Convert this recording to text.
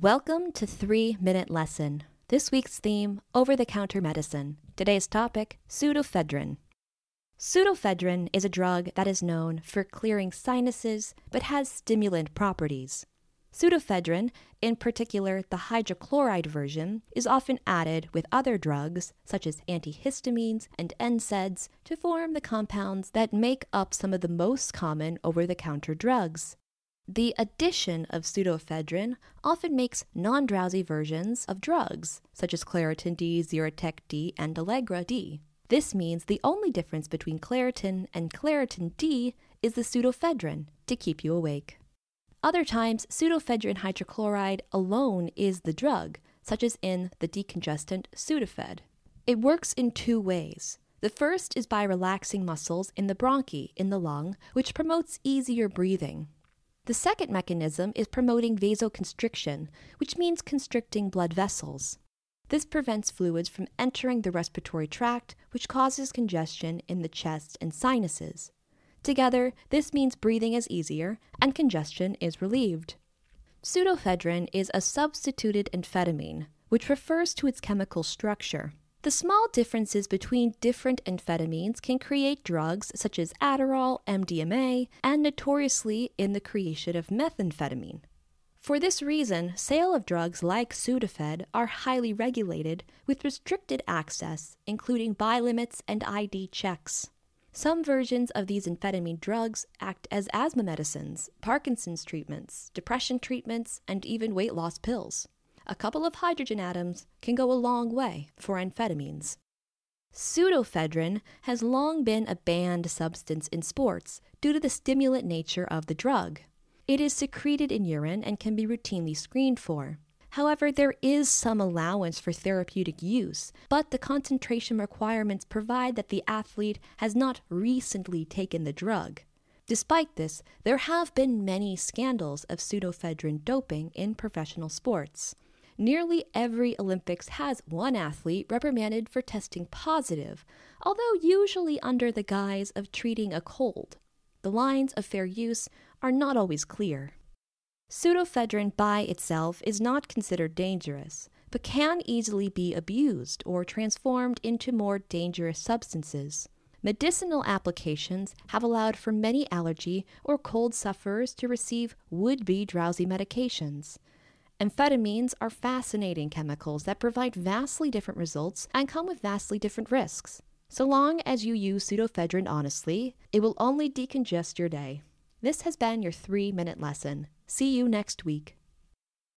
Welcome to 3 Minute Lesson. This week's theme over the counter medicine. Today's topic pseudoephedrine. Pseudoephedrine is a drug that is known for clearing sinuses but has stimulant properties. Pseudoephedrine, in particular the hydrochloride version, is often added with other drugs such as antihistamines and NSAIDs to form the compounds that make up some of the most common over the counter drugs. The addition of pseudoephedrine often makes non drowsy versions of drugs, such as Claritin D, Zyrtec D, and Allegra D. This means the only difference between Claritin and Claritin D is the pseudoephedrine to keep you awake. Other times, pseudoephedrine hydrochloride alone is the drug, such as in the decongestant Sudafed. It works in two ways. The first is by relaxing muscles in the bronchi in the lung, which promotes easier breathing. The second mechanism is promoting vasoconstriction, which means constricting blood vessels. This prevents fluids from entering the respiratory tract, which causes congestion in the chest and sinuses. Together, this means breathing is easier and congestion is relieved. Pseudoephedrine is a substituted amphetamine, which refers to its chemical structure. The small differences between different amphetamines can create drugs such as Adderall, MDMA, and notoriously in the creation of methamphetamine. For this reason, sale of drugs like Sudafed are highly regulated with restricted access, including buy limits and ID checks. Some versions of these amphetamine drugs act as asthma medicines, Parkinson's treatments, depression treatments, and even weight loss pills a couple of hydrogen atoms can go a long way for amphetamines. Pseudoephedrine has long been a banned substance in sports due to the stimulant nature of the drug. It is secreted in urine and can be routinely screened for. However, there is some allowance for therapeutic use, but the concentration requirements provide that the athlete has not recently taken the drug. Despite this, there have been many scandals of pseudoephedrine doping in professional sports nearly every Olympics has one athlete reprimanded for testing positive, although usually under the guise of treating a cold. The lines of fair use are not always clear. Pseudoephedrine by itself is not considered dangerous, but can easily be abused or transformed into more dangerous substances. Medicinal applications have allowed for many allergy or cold sufferers to receive would be drowsy medications. Amphetamines are fascinating chemicals that provide vastly different results and come with vastly different risks. So long as you use pseudoephedrine honestly, it will only decongest your day. This has been your three minute lesson. See you next week.